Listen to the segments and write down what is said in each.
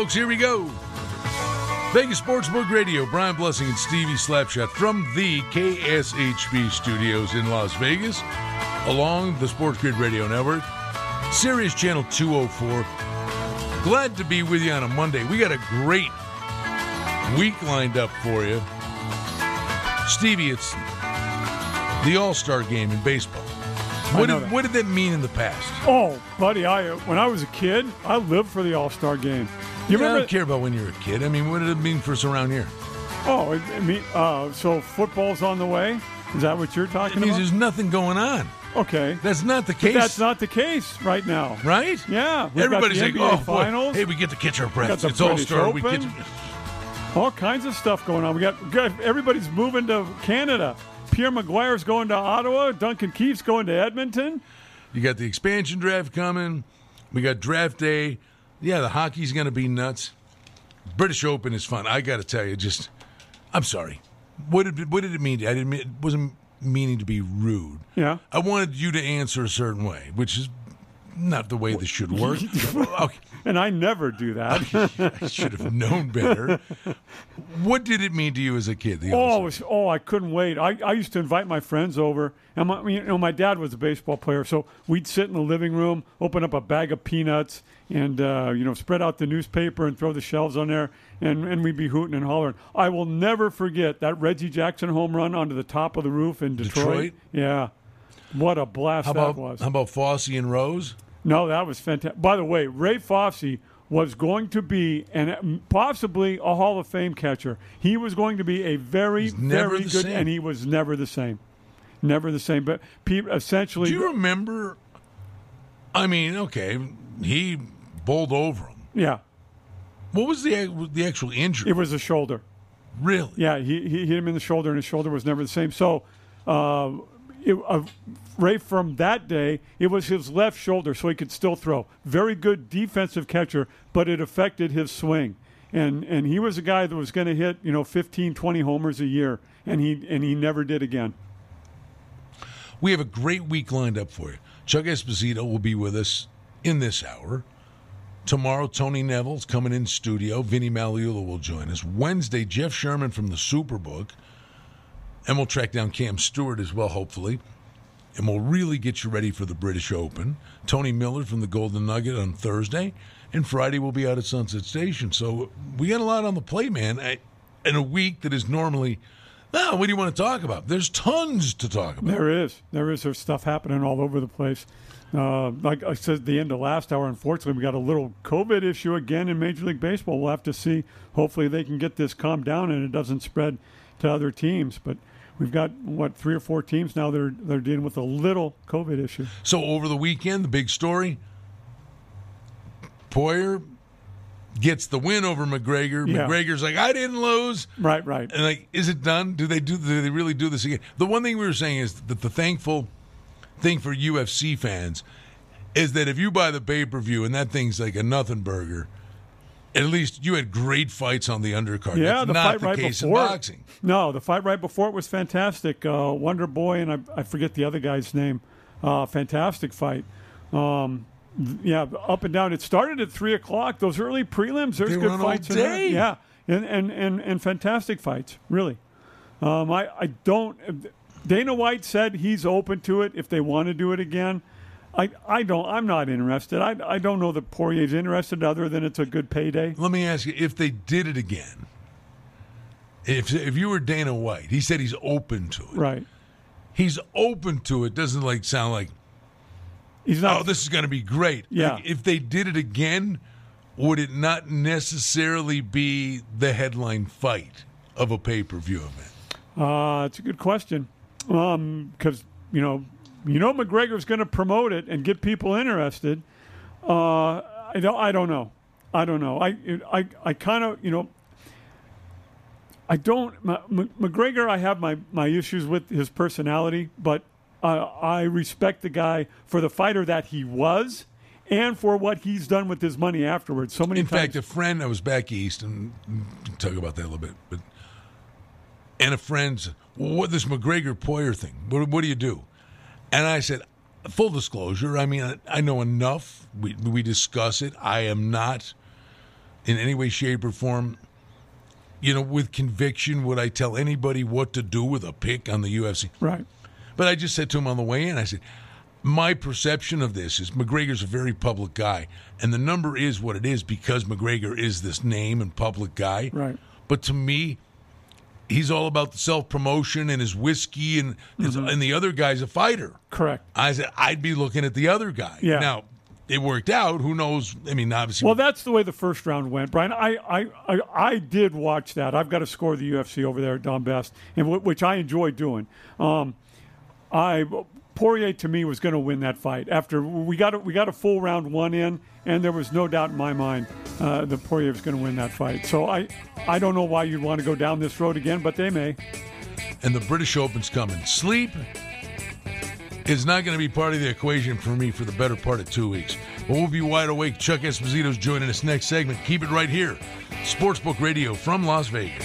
folks, here we go. Vegas Sportsbook Radio, Brian Blessing and Stevie Slapshot from the KSHP studios in Las Vegas, along the Sports Grid Radio Network, Sirius Channel 204. Glad to be with you on a Monday. We got a great week lined up for you. Stevie, it's the All Star game in baseball. What did, that. what did that mean in the past? Oh, buddy, I when I was a kid, I lived for the All Star game. You Yeah, I remember? don't care about when you were a kid. I mean, what did it mean for us around here? Oh, it, I mean, uh, so football's on the way. Is that what you're It talking means about? there's nothing going on. Okay, That's not the case. that's not the case right now. right. Yeah, we've got Everybody's the like, NBA oh, finals. boy. hey, we get to catch our breath. got the It's all British star. We get to, All kinds of stuff going on. We got, we got everybody's moving to Canada. Pierre McGuire's going to Ottawa. Duncan Keith's going to Edmonton. you got the expansion draft coming. We got draft day. Yeah, the hockey's going to be nuts. British Open is fun. I got to tell you, just I'm sorry. What did what did it mean? I didn't. Mean, it wasn't meaning to be rude. Yeah. I wanted you to answer a certain way, which is not the way this should work. okay. And I never do that. I should have known better. What did it mean to you as a kid? Oh, was, oh, I couldn't wait. I, I used to invite my friends over, and my, you know, my dad was a baseball player, so we'd sit in the living room, open up a bag of peanuts, and uh, you know, spread out the newspaper and throw the shelves on there, and, and we'd be hooting and hollering. I will never forget that Reggie Jackson home run onto the top of the roof in Detroit. Detroit? Yeah, what a blast how that about was. how about Fosse and Rose? No, that was fantastic. By the way, Ray Fosse was going to be and possibly a Hall of Fame catcher. He was going to be a very, never very good, same. and he was never the same. Never the same. But essentially, Do you remember? I mean, okay, he bowled over him. yeah, What was the the actual injury? it was a shoulder. really? Yeah, he, he hit him in the shoulder, and his shoulder was never the same. So, uh, it, uh, Ray from that day, it was his left shoulder, so he could still throw. Very good defensive catcher, but it affected his swing. And and he was a guy that was going to hit you know 15, 20 homers a year, and he and he never did again. We have a great week lined up for you. Chuck Esposito will be with us in this hour. Tomorrow, Tony Neville's coming in studio. Vinny Magliulo will join us. Wednesday, Jeff Sherman from the Superbook. And we'll track down Cam Stewart as well, hopefully. And we'll really get you ready for the British Open. Tony Miller from the Golden Nugget on Thursday. And Friday, we'll be out at Sunset Station. So we got a lot on the plate, man. In a week that is normally, no, what do you want to talk about? There's tons to talk about. There is. There is. There's stuff happening all over the place. Uh, like I said at the end of last hour, unfortunately, we got a little COVID issue again in Major League Baseball. We'll have to see. Hopefully, they can get this calmed down and it doesn't spread to other teams. But we've got, what, three or four teams now that are, that are dealing with a little COVID issue. So over the weekend, the big story: Poirier gets the win over McGregor. Yeah. McGregor's like, I didn't lose. Right, right. And like, is it done? Do they do? Do they really do this again? The one thing we were saying is that the thankful thing for UFC fans is that if you buy the pay per view and that thing's like a nothing burger, at least you had great fights on the undercard. Yeah, That's the not fight the right case before. in boxing. No, the fight right before it was fantastic. Uh, Wonder Boy and I, I forget the other guy's name. Uh, fantastic fight. Um, yeah, up and down. It started at three o'clock. Those early prelims, there's They good fights in there. Yeah, and, and and and fantastic fights. Really. Um, I I don't. Dana White said he's open to it if they want to do it again. I, I don't. I'm not interested. I, I don't know that Poirier's interested, other than it's a good payday. Let me ask you: if they did it again, if if you were Dana White, he said he's open to it. Right. He's open to it. Doesn't like sound like He's not. oh, this is going to be great. Yeah. Like, if they did it again, would it not necessarily be the headline fight of a pay per view event? Uh, it's a good question. Um Because you know, you know, McGregor's going to promote it and get people interested. Uh, I don't. I don't know. I don't know. I I I kind of you know. I don't. M- M- McGregor, I have my, my issues with his personality, but uh, I respect the guy for the fighter that he was, and for what he's done with his money afterwards. So many In times. fact, a friend, I was back east, and talk about that a little bit, but and a friend well, what this McGregor Poirier thing? What, what do you do? And I said, full disclosure. I mean, I, know enough. We we discuss it. I am not in any way, shape, or form. You know, with conviction, would I tell anybody what to do with a pick on the UFC? Right. But I just said to him on the way in, I said, my perception of this is McGregor's a very public guy, and the number is what it is because McGregor is this name and public guy. Right. But to me, he's all about the self promotion and his whiskey, and and the other guy's a fighter. Correct. I said I'd be looking at the other guy. Yeah. Now it worked out. Who knows? I mean, obviously. Well, that's the way the first round went, Brian. I, I, I, I did watch that. I've got to score the UFC over there at Don Best, and w- which I enjoy doing. Um, I Poirier to me was going to win that fight after we got we got a full round one in, and there was no doubt in my mind uh, that Poirier was going to win that fight. So I I don't know why you'd want to go down this road again, but they may. and the British Open's coming. Sleep is not going to be part of the equation for me for the better part of two weeks. But we'll be wide awake. Chuck Esposito's joining us next segment. Keep it right here. Sportsbook Radio from Las Vegas.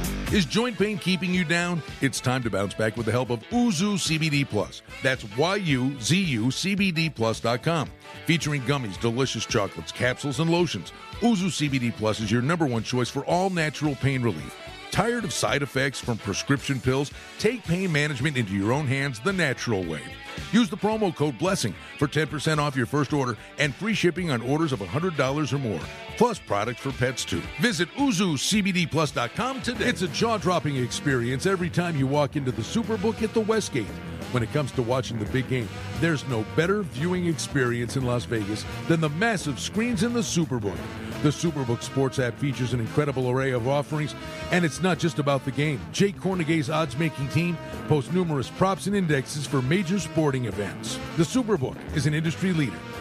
Is joint pain keeping you down? It's time to bounce back with the help of Yuzu CBD Plus. That's Y-U-Z-U CBD Plus.com. Featuring gummies, delicious chocolates, capsules, and lotions. Yuzu CBD Plus is your number one choice for all natural pain relief. Tired of side effects from prescription pills? Take pain management into your own hands the natural way. Use the promo code BLESSING for 10% off your first order and free shipping on orders of $100 or more. Plus products for pets too. Visit YuzuCBDPlus.com today. It's a jaw-dropping experience every time you walk into the Superbook at the Westgate. When it comes to watching the big game, there's no better viewing experience in Las Vegas than the massive screens in the Superbook. The Superbook Sports app features an incredible array of offerings, and it's not just about the game. Jay Kornegay's odds making team posts numerous props and indexes for major sporting events. The Superbook is an industry leader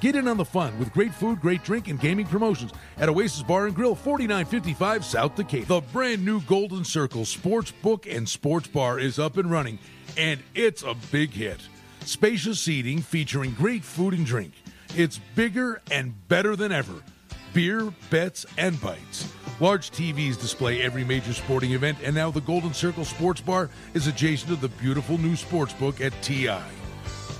Get in on the fun with great food, great drink, and gaming promotions at Oasis Bar and Grill, 4955 South Decatur. The brand new Golden Circle Sports Book and Sports Bar is up and running, and it's a big hit. Spacious seating featuring great food and drink. It's bigger and better than ever. Beer, bets, and bites. Large TVs display every major sporting event, and now the Golden Circle Sports Bar is adjacent to the beautiful new sports book at TI.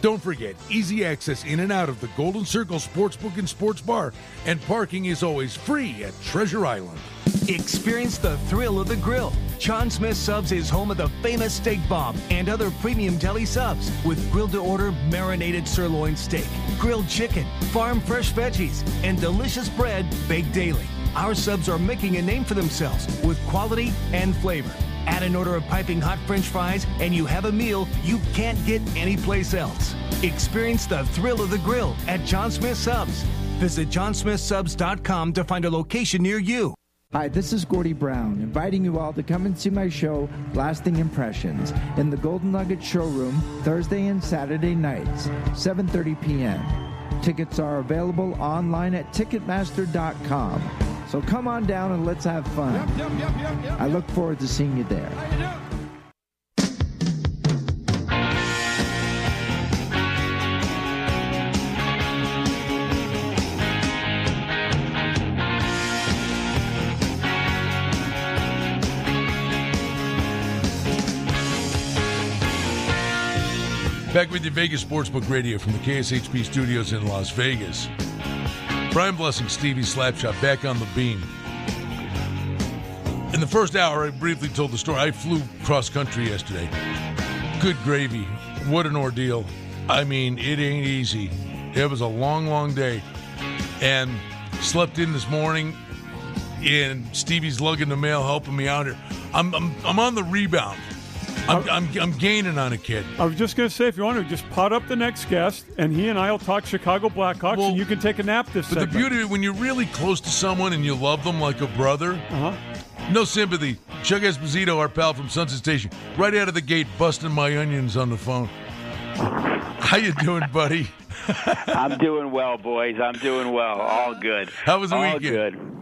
Don't forget, easy access in and out of the Golden Circle Sportsbook and Sports Bar, and parking is always free at Treasure Island. Experience the thrill of the grill. John Smith Subs is home of the famous steak bomb and other premium deli subs with grilled to order marinated sirloin steak, grilled chicken, farm fresh veggies, and delicious bread baked daily. Our subs are making a name for themselves with quality and flavor. Add an order of piping hot french fries, and you have a meal you can't get anyplace else. Experience the thrill of the grill at John Smith Subs. Visit johnsmithsubs.com to find a location near you. Hi, this is Gordy Brown, inviting you all to come and see my show, Lasting Impressions, in the Golden Nugget Showroom Thursday and Saturday nights, 7:30 p.m. Tickets are available online at Ticketmaster.com. So come on down and let's have fun. I look forward to seeing you there. Back with you, Vegas Sportsbook Radio from the KSHP studios in Las Vegas. Brian Blessing, Stevie Slapshot, back on the beam. In the first hour, I briefly told the story. I flew cross country yesterday. Good gravy. What an ordeal. I mean, it ain't easy. It was a long, long day. And slept in this morning, and Stevie's lugging the mail, helping me out here. I'm, I'm, I'm on the rebound. I'm, I'm, I'm gaining on a kid. I was just going to say, if you want to, just pot up the next guest, and he and I will talk Chicago Blackhawks, Well, and you can take a nap this But segment. the beauty, when you're really close to someone and you love them like a brother, Uh-huh. no sympathy. Chuck Esposito, our pal from Sunset Station, right out of the gate, busting my onions on the phone. How you doing, buddy? I'm doing well, boys. I'm doing well. All good. How was the All weekend? good.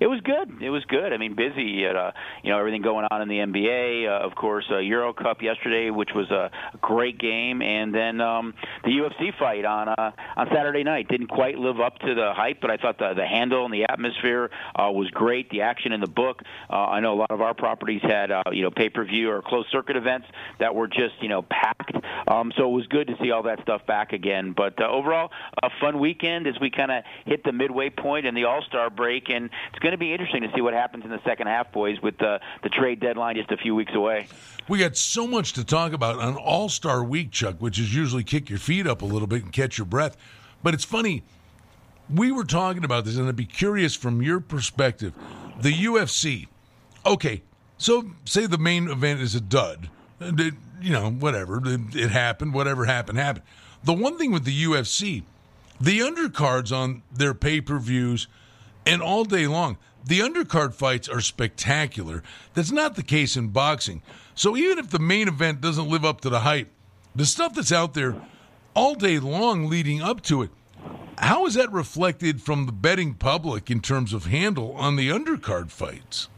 It was good. It was good. I mean, busy. At, uh, you know, everything going on in the NBA. Uh, of course, uh, Euro Cup yesterday, which was a great game, and then um, the UFC fight on uh, on Saturday night didn't quite live up to the hype, but I thought the the handle and the atmosphere uh, was great. The action in the book. Uh, I know a lot of our properties had uh, you know pay per view or closed circuit events that were just you know packed. Um, so it was good to see all that stuff back again. But uh, overall, a fun weekend as we kind of hit the midway point in the All Star break, and it's going to be interesting to see what happens in the second half, boys, with the the trade deadline just a few weeks away. We got so much to talk about on All Star Week, Chuck, which is usually kick your feet up a little bit and catch your breath. But it's funny. We were talking about this, and I'd be curious from your perspective. The UFC, okay, so say the main event is a dud. it- you know, whatever. It, it happened. Whatever happened, happened. The one thing with the UFC, the undercards on their pay per views and all day long, the undercard fights are spectacular. That's not the case in boxing. So even if the main event doesn't live up to the hype, the stuff that's out there all day long leading up to it, how is that reflected from the betting public in terms of handle on the undercard fights?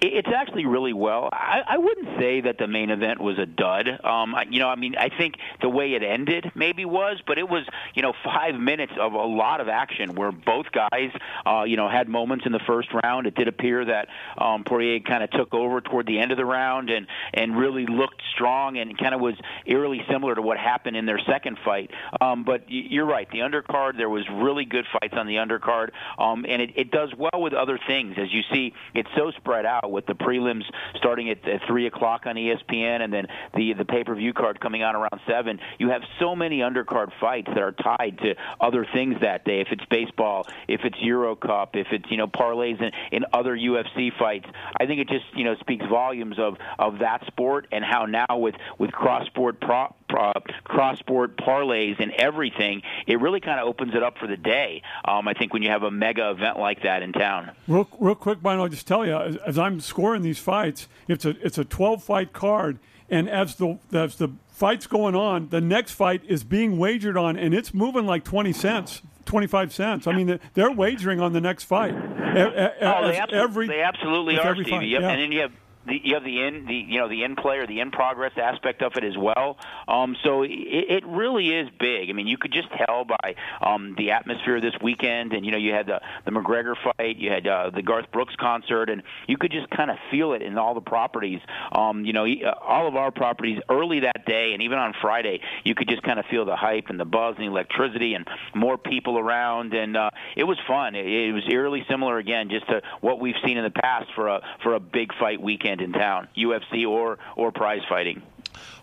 It- It's actually really well. I, I wouldn't say that the main event was a dud. Um, you know, I mean, I think the way it ended maybe was, but it was, you know, five minutes of a lot of action where both guys, uh, you know, had moments in the first round. It did appear that um, Poirier kind of took over toward the end of the round and and really looked strong and kind of was eerily similar to what happened in their second fight. Um, but you're right, the undercard there was really good fights on the undercard, um, and it, it does well with other things. As you see, it's so spread out with the prelims starting at, at three o'clock on ESPN, and then the the pay per view card coming on around seven. You have so many undercard fights that are tied to other things that day. If it's baseball, if it's Euro Cup, if it's you know parlays in, in other UFC fights, I think it just you know speaks volumes of of that sport and how now with with cross sport pro, pro, cross sport parlays and everything, it really kind of opens it up for the day. Um, I think when you have a mega event like that in town. Real, real quick, Brian, I'll just tell you, as, as I'm scoring these fights, it's a it's a 12 fight card, and as the as the fight's going on, the next fight is being wagered on, and it's moving like 20 cents. 25 cents. I mean, they're wagering on the next fight. Oh, they, absolutely, every, they absolutely are, every Stevie. Yep. yeah. And then you have the you have the in the you know the in play or the in progress aspect of it as well. Um, so it, it really is big. I mean, you could just tell by um, the atmosphere this weekend, and you know you had the the McGregor fight, you had uh, the Garth Brooks concert, and you could just kind of feel it in all the properties. Um, you know, uh, all of our properties early that day, and even on Friday, you could just kind of feel the hype and the buzz and the electricity, and more people around, and uh, it was fun. It, it was eerily similar again, just to what we've seen in the past for a for a big fight weekend in town, UFC or or prize fighting.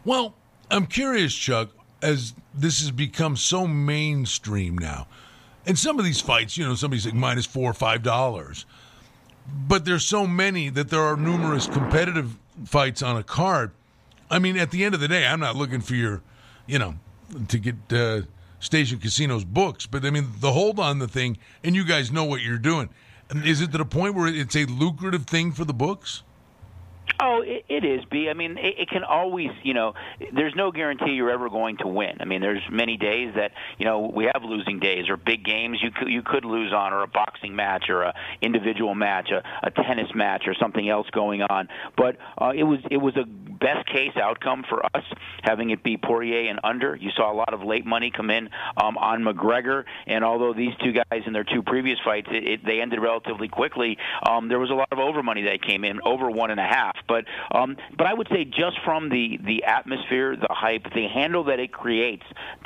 Well, I'm curious, Chuck, as this has become so mainstream now. And some of these fights, you know, somebody's like minus four or five dollars. But there's so many that there are numerous competitive fights on a card. I mean, at the end of the day, I'm not looking for your, you know, to get uh, Station Casino's books, but I mean, the hold on the thing, and you guys know what you're doing. Is it to the point where it's a lucrative thing for the books? Oh, it, it is, B. I mean, it, it can always, you know, there's no guarantee you're ever going to win. I mean, there's many days that, you know, we have losing days or big games you could, you could lose on, or a boxing match, or a individual match, a, a tennis match, or something else going on. But uh, it was it was a best case outcome for us having it be Poirier and under. You saw a lot of late money come in um, on McGregor, and although these two guys in their two previous fights, it, it, they ended relatively quickly. Um, there was a lot of over money that came in, over one and a half. But um, but I would say just from the the atmosphere, the hype, the handle that it creates,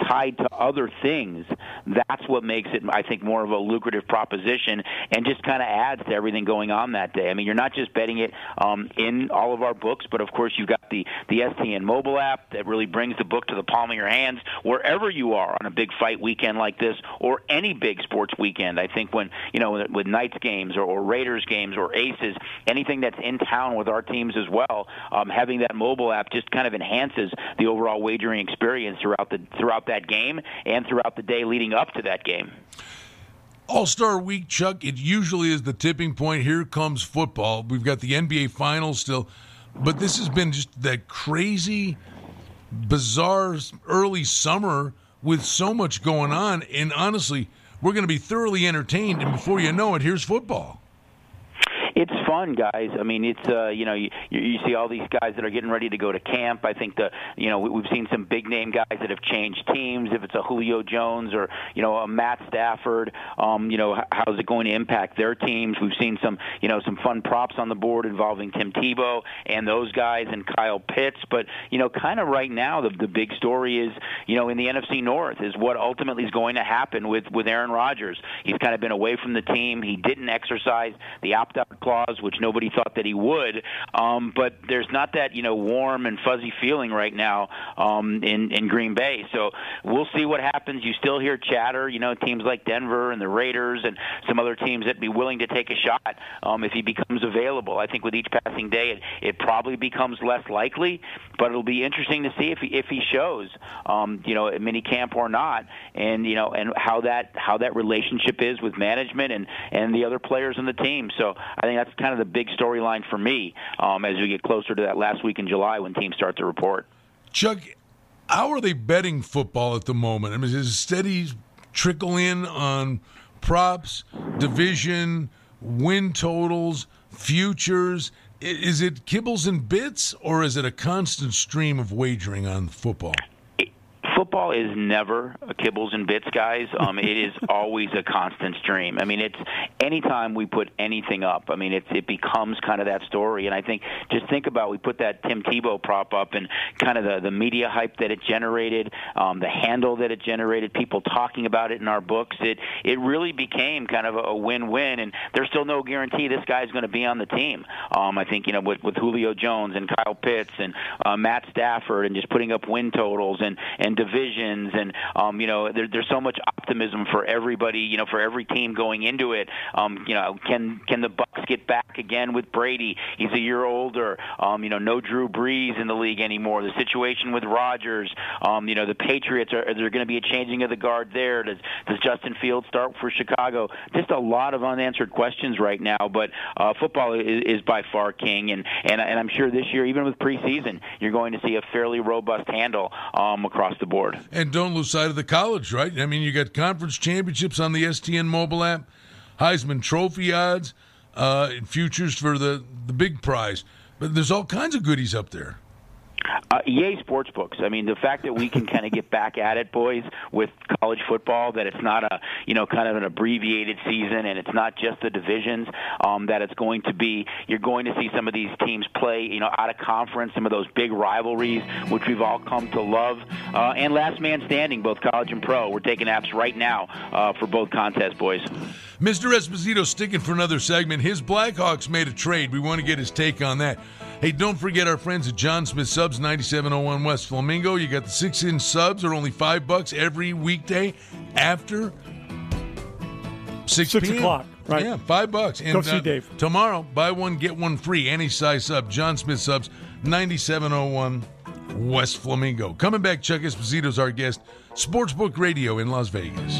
tied to other things, that's what makes it, I think, more of a lucrative proposition, and just kind of adds to everything going on that day. I mean, you're not just betting it um, in all of our books, but of course you've got the the STN mobile app that really brings the book to the palm of your hands wherever you are on a big fight weekend like this, or any big sports weekend. I think when you know with Knights games or, or Raiders games or Aces, anything that's in town with our as well, um, having that mobile app just kind of enhances the overall wagering experience throughout the throughout that game and throughout the day leading up to that game. All Star Week, Chuck, it usually is the tipping point. Here comes football. We've got the NBA Finals still, but this has been just that crazy, bizarre early summer with so much going on. And honestly, we're going to be thoroughly entertained. And before you know it, here's football it's fun, guys. I mean, it's uh, you know you, you see all these guys that are getting ready to go to camp. I think the you know we've seen some big name guys that have changed teams. If it's a Julio Jones or you know a Matt Stafford, um, you know how's it going to impact their teams? We've seen some you know some fun props on the board involving Tim Tebow and those guys and Kyle Pitts. But you know, kind of right now the the big story is you know in the NFC North is what ultimately is going to happen with with Aaron Rodgers. He's kind of been away from the team. He didn't exercise the opt out clause, which nobody thought that he would. Um, but there's not that you know warm and fuzzy feeling right now um, in in Green Bay. So we'll see what happens. You still hear chatter, you know, teams like Denver and the Raiders and some other teams that be willing to take a shot um, if he becomes available. I think with each passing day, it, it probably becomes less likely, but it'll be interesting to see if he, if he shows, um, you know, at mini camp or not, and you know, and how that how that relationship is with management and and the other players on the team. So I think that's kind of the big storyline for me um, as we get closer to that last week in July when teams start to report. Chuck, how are they betting football at the moment? I mean, is steady trickle in on props, division, win totals, futures? Is it kibbles and bits, or is it a constant stream of wagering on football? Football is never a kibbles and bits, guys. Um, it is always a constant stream. I mean, it's anytime we put anything up. I mean, it's it becomes kind of that story. And I think just think about we put that Tim Tebow prop up and kind of the the media hype that it generated, um, the handle that it generated, people talking about it in our books. It it really became kind of a win-win. And there's still no guarantee this guy's going to be on the team. Um, I think you know with with Julio Jones and Kyle Pitts and uh, Matt Stafford and just putting up win totals and and divisions, and um, you know, there, there's so much optimism for everybody, you know, for every team going into it. Um, you know, can can the Bucs get back again with Brady? He's a year older. Um, you know, no Drew Brees in the league anymore. The situation with Rodgers. Um, you know, the Patriots are, are there going to be a changing of the guard there? Does does Justin Fields start for Chicago? Just a lot of unanswered questions right now. But uh, football is, is by far king, and and and I'm sure this year, even with preseason, you're going to see a fairly robust handle um, across the board board. And don't lose sight of the college, right? I mean, you got conference championships on the STN mobile app, Heisman Trophy odds, uh, futures for the the big prize. But there's all kinds of goodies up there. Uh, EA Sportsbooks. I mean, the fact that we can kind of get back at it, boys, with college football, that it's not a you know kind of an abbreviated season, and it's not just the divisions. Um, that it's going to be. You're going to see some of these teams play, you know, out of conference, some of those big rivalries, which we've all come to love. Uh, and last man standing, both college and pro. We're taking apps right now uh, for both contests, boys. Mr. Esposito sticking for another segment. His Blackhawks made a trade. We want to get his take on that. Hey, don't forget our friends at John Smith Subs, 9701 West Flamingo. You got the six inch subs are only five bucks every weekday after 6, Six p.m. o'clock, right. Yeah, five bucks. And Go see uh, Dave. Tomorrow, buy one, get one free. Any size sub. John Smith Subs, 9701 West Flamingo. Coming back, Chuck Esposito's our guest, Sportsbook Radio in Las Vegas.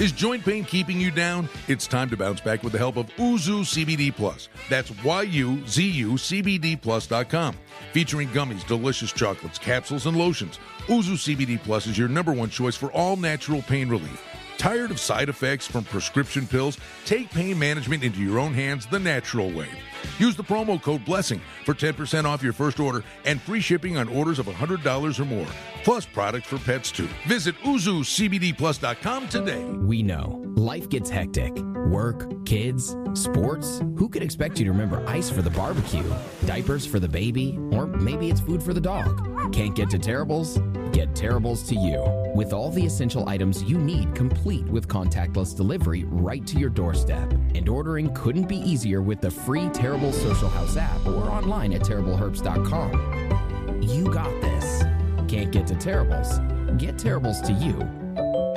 Is joint pain keeping you down? It's time to bounce back with the help of Yuzu CBD Plus. That's Y-U-Z-U CBD Plus.com. Featuring gummies, delicious chocolates, capsules, and lotions. Yuzu CBD Plus is your number one choice for all natural pain relief. Tired of side effects from prescription pills? Take pain management into your own hands the natural way. Use the promo code BLESSING for 10% off your first order and free shipping on orders of $100 or more, plus products for pets too. Visit YuzuCBDPlus.com today. We know life gets hectic. Work, kids, sports. Who could expect you to remember ice for the barbecue, diapers for the baby, or maybe it's food for the dog? Can't get to Terribles? Get Terribles to you. With all the essential items you need complete with contactless delivery right to your doorstep. And ordering couldn't be easier with the free Terrible Social House app or online at terribleherbst.com. You got this. Can't get to Terribles? Get Terribles to you.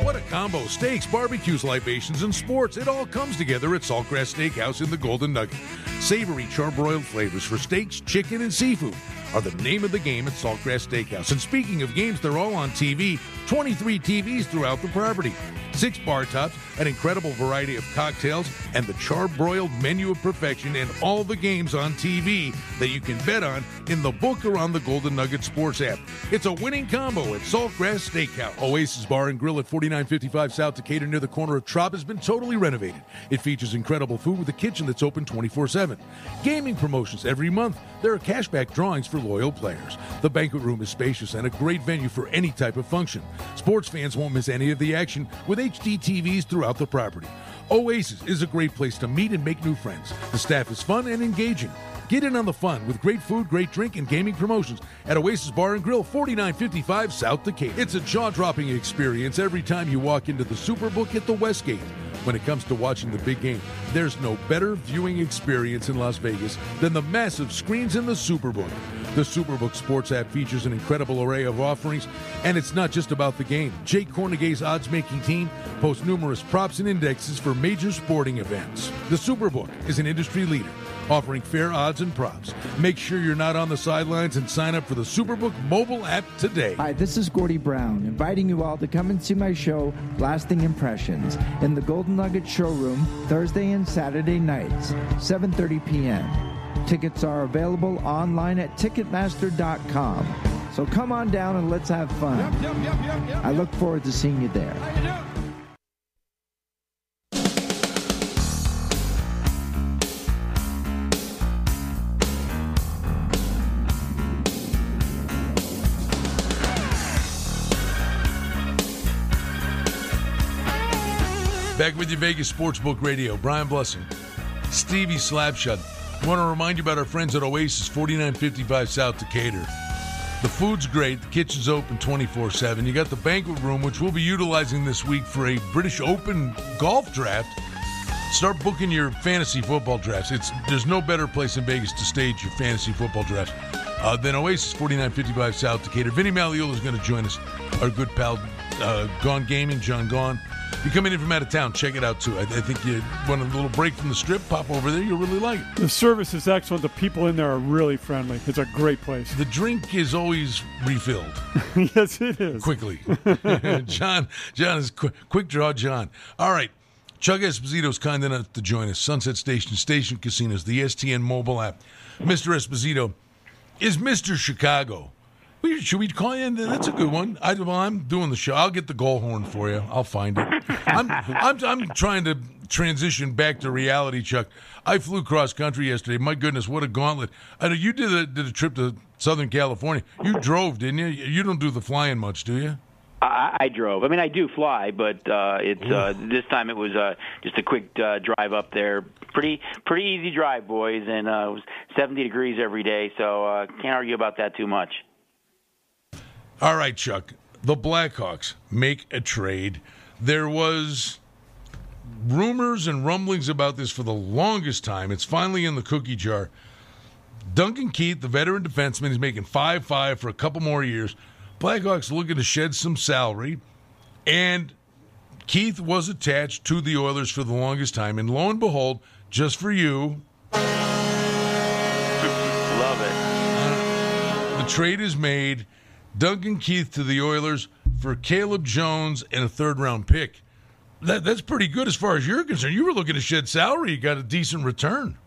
What a combo! Steaks, barbecues, libations, and sports. It all comes together at Saltgrass Steakhouse in the Golden Nugget. Savory charbroiled flavors for steaks, chicken, and seafood are the name of the game at Saltgrass Steakhouse. And speaking of games, they're all on TV 23 TVs throughout the property, six bar tops, an incredible variety of cocktails, and the charbroiled menu of perfection, and all the games on TV that you can bet on in the book or on the Golden Nugget Sports app. It's a winning combo at Saltgrass Steakhouse. Oasis Bar and Grill at 4955 South Decatur near the corner of Trop has been totally renovated. It features incredible food with a kitchen that's open 24 7. Gaming promotions every month. There are cashback drawings for loyal players. The banquet room is spacious and a great venue for any type of function. Sports fans won't miss any of the action with HD TVs throughout the property. Oasis is a great place to meet and make new friends. The staff is fun and engaging. Get in on the fun with great food, great drink, and gaming promotions at Oasis Bar and Grill, 4955 South Decatur. It's a jaw-dropping experience every time you walk into the Superbook at the Westgate. When it comes to watching the big game, there's no better viewing experience in Las Vegas than the massive screens in the Superbook. The Superbook Sports app features an incredible array of offerings, and it's not just about the game. Jay Kornegay's odds making team posts numerous props and indexes for major sporting events. The Superbook is an industry leader offering fair odds and props. Make sure you're not on the sidelines and sign up for the Superbook mobile app today. Hi, this is Gordy Brown, inviting you all to come and see my show, Lasting Impressions, in the Golden Nugget Showroom Thursday and Saturday nights, 7:30 p.m. Tickets are available online at Ticketmaster.com. So come on down and let's have fun. I look forward to seeing you there. Back with you, Vegas Sportsbook Radio. Brian Blessing, Stevie Slapshot. I want to remind you about our friends at Oasis 4955 South Decatur. The food's great. The kitchen's open 24 7. You got the banquet room, which we'll be utilizing this week for a British Open golf draft. Start booking your fantasy football drafts. It's There's no better place in Vegas to stage your fantasy football drafts uh, than Oasis 4955 South Decatur. Vinny Magliulo is going to join us, our good pal, uh, Gone Gaming, John Gone. If you're coming in from out of town, check it out too. I, I think you want a little break from the strip, pop over there. You'll really like it. The service is excellent. The people in there are really friendly. It's a great place. The drink is always refilled yes, it is. quickly. John, John is quick, quick draw. John. All right. Chuck Esposito is kind enough to join us. Sunset Station, Station Casinos, the STN mobile app. Mr. Esposito is Mr. Chicago. We- Should we call you? That's a good one. I, well, I'm doing the show. I'll get the goal horn for you. I'll find it. I'm, I'm, I'm trying to transition back to reality, Chuck. I flew cross country yesterday. My goodness, what a gauntlet! I know you did a, did a trip to Southern California. You drove, didn't you? You don't do the flying much, do you? I, I drove. I mean, I do fly, but uh, it's uh, this time it was uh, just a quick uh, drive up there. Pretty pretty easy drive, boys, and uh, it was 70 degrees every day, so uh, can't argue about that too much. All right, Chuck. The Blackhawks make a trade. There was rumors and rumblings about this for the longest time. It's finally in the cookie jar. Duncan Keith, the veteran defenseman, is making five five for a couple more years. Blackhawks looking to shed some salary, and Keith was attached to the Oilers for the longest time. And lo and behold, just for you, Love it. the trade is made. Duncan Keith to the Oilers for Caleb Jones and a third round pick. That, that's pretty good as far as you're concerned. You were looking to shed salary, you got a decent return.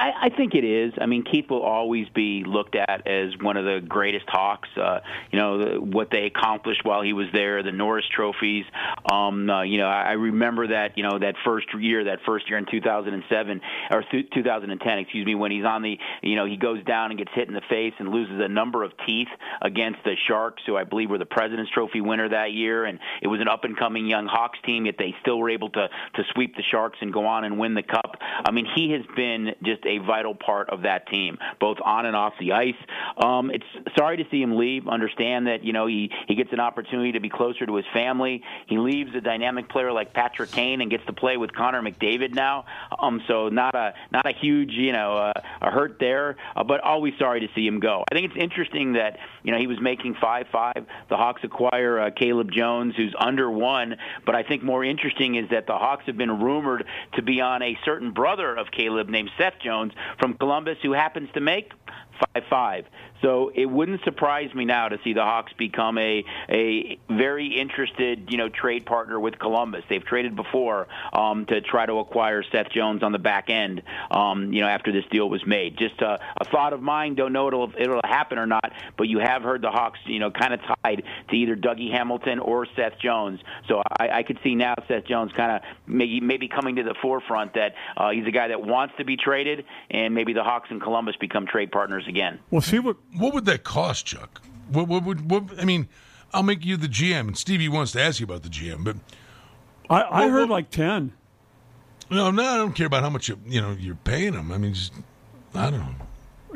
I, I think it is. I mean, Keith will always be looked at as one of the greatest Hawks. Uh, you know the, what they accomplished while he was there, the Norris trophies. Um, uh, you know, I, I remember that. You know, that first year, that first year in 2007 or th- 2010, excuse me, when he's on the. You know, he goes down and gets hit in the face and loses a number of teeth against the Sharks, who I believe were the President's Trophy winner that year, and it was an up and coming young Hawks team. Yet they still were able to to sweep the Sharks and go on and win the cup. I mean, he has been just a vital part of that team, both on and off the ice. Um, it's sorry to see him leave. Understand that you know he he gets an opportunity to be closer to his family. He leaves a dynamic player like Patrick Kane and gets to play with Connor McDavid now. Um, so not a not a huge you know uh, a hurt there, uh, but always sorry to see him go. I think it's interesting that you know he was making five five. The Hawks acquire uh, Caleb Jones, who's under one. But I think more interesting is that the Hawks have been rumored to be on a certain brother of Caleb named Seth Jones from Columbus, who happens to make five five. So it wouldn't surprise me now to see the Hawks become a a very interested you know trade partner with Columbus. They've traded before um, to try to acquire Seth Jones on the back end. Um, you know after this deal was made. Just a, a thought of mine. Don't know it'll it'll happen or not, but you have heard the Hawks you know kind of tied to either Dougie Hamilton or Seth Jones. So I, I could see now Seth Jones kind of maybe maybe coming to the forefront that uh, he's a guy that wants to be traded, and maybe the Hawks and Columbus become trade partners again. We'll see what What would that cost, Chuck? What, what would what, I mean? I'll make you the GM, and Stevie wants to ask you about the GM, but I, I Well, heard well- like ten. no, no, I don't care about how much you you know you're paying them. I mean, just I don't know.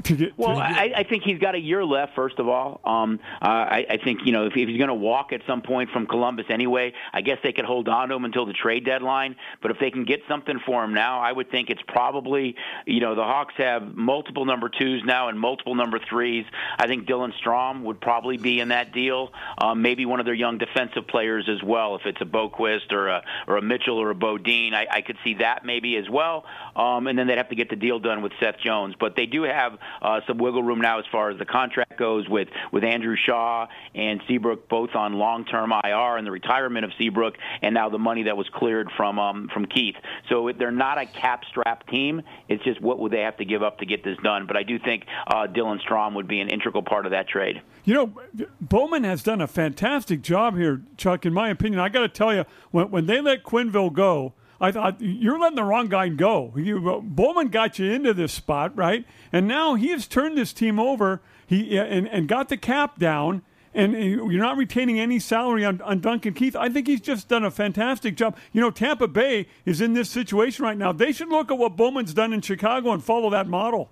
To get, Well, to get- I, I think he's got a year left. First of all, um, uh, I, I think you know if, if he's going to walk at some point from Columbus anyway, I guess they could hold on to him until the trade deadline. But if they can get something for him now, I would think it's probably you know the Hawks have multiple number twos now and multiple number threes. I think Dylan Strome would probably be in that deal. Um, maybe one of their young defensive players as well, if it's a Boqvist or a or a Mitchell or a Beaudin. I, I could see that maybe as well. Um, and then they'd have to get the deal done with Seth Jones. But they do have uh, some wiggle room now as far as the contract goes with with Andrew Shaw and Seabrook both on long-term IR and the retirement of Seabrook, and now the money that was cleared from um, from Keith. So they're not a cap-strapped team. It's just what would they have to give up to get this done. But I do think uh, Dylan Strome would be an integral part of that trade. You know, Bowman has done a fantastic job here, Chuck. In my opinion, I got to tell you, when when they let Quenneville go, I thought you're letting the wrong guy go. You, Bowman got you into this spot, right? And now he has turned this team over. He uh, and, and got the cap down. And uh, you're not retaining any salary on, on Duncan Keith. I think he's just done a fantastic job. You know, Tampa Bay is in this situation right now. They should look at what Bowman's done in Chicago and follow that model.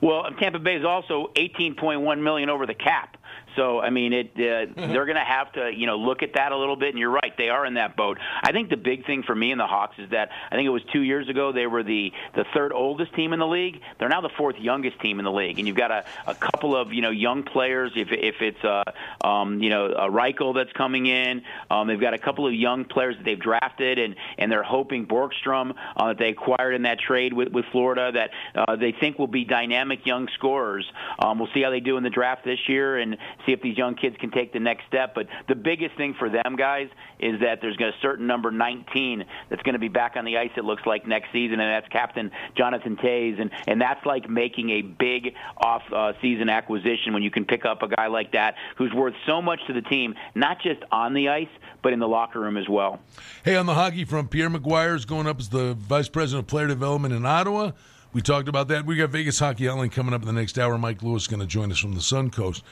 Well, Tampa Bay is also 18.1 million over the cap. So I mean, it uh, they're going to have to you know look at that a little bit. And you're right, they are in that boat. I think the big thing for me and the Hawks is that I think it was two years ago they were the the third oldest team in the league. They're now the fourth youngest team in the league, and you've got a, a couple of you know young players. If if it's uh, um, you know a Reichel that's coming in, um, they've got a couple of young players that they've drafted, and and they're hoping Borgstrom uh, that they acquired in that trade with with Florida that uh, they think will be dynamic young scorers. Um, we'll see how they do in the draft this year and see if these young kids can take the next step. But the biggest thing for them guys is that there's going to a certain number 19 that's going to be back on the ice. It looks like next season, and that's Captain Jonathan Toews, and and that's like making a big off-season uh, acquisition when you can pick up a guy like that who's worth so much to the team, not just on the ice but in the locker room as well. Hey, on the hockey front, Pierre McGuire is going up as the vice president of player development in Ottawa. We talked about that. We got Vegas Hockey Hotline coming up in the next hour. Mike Lewis is going to join us from the Sun Coast.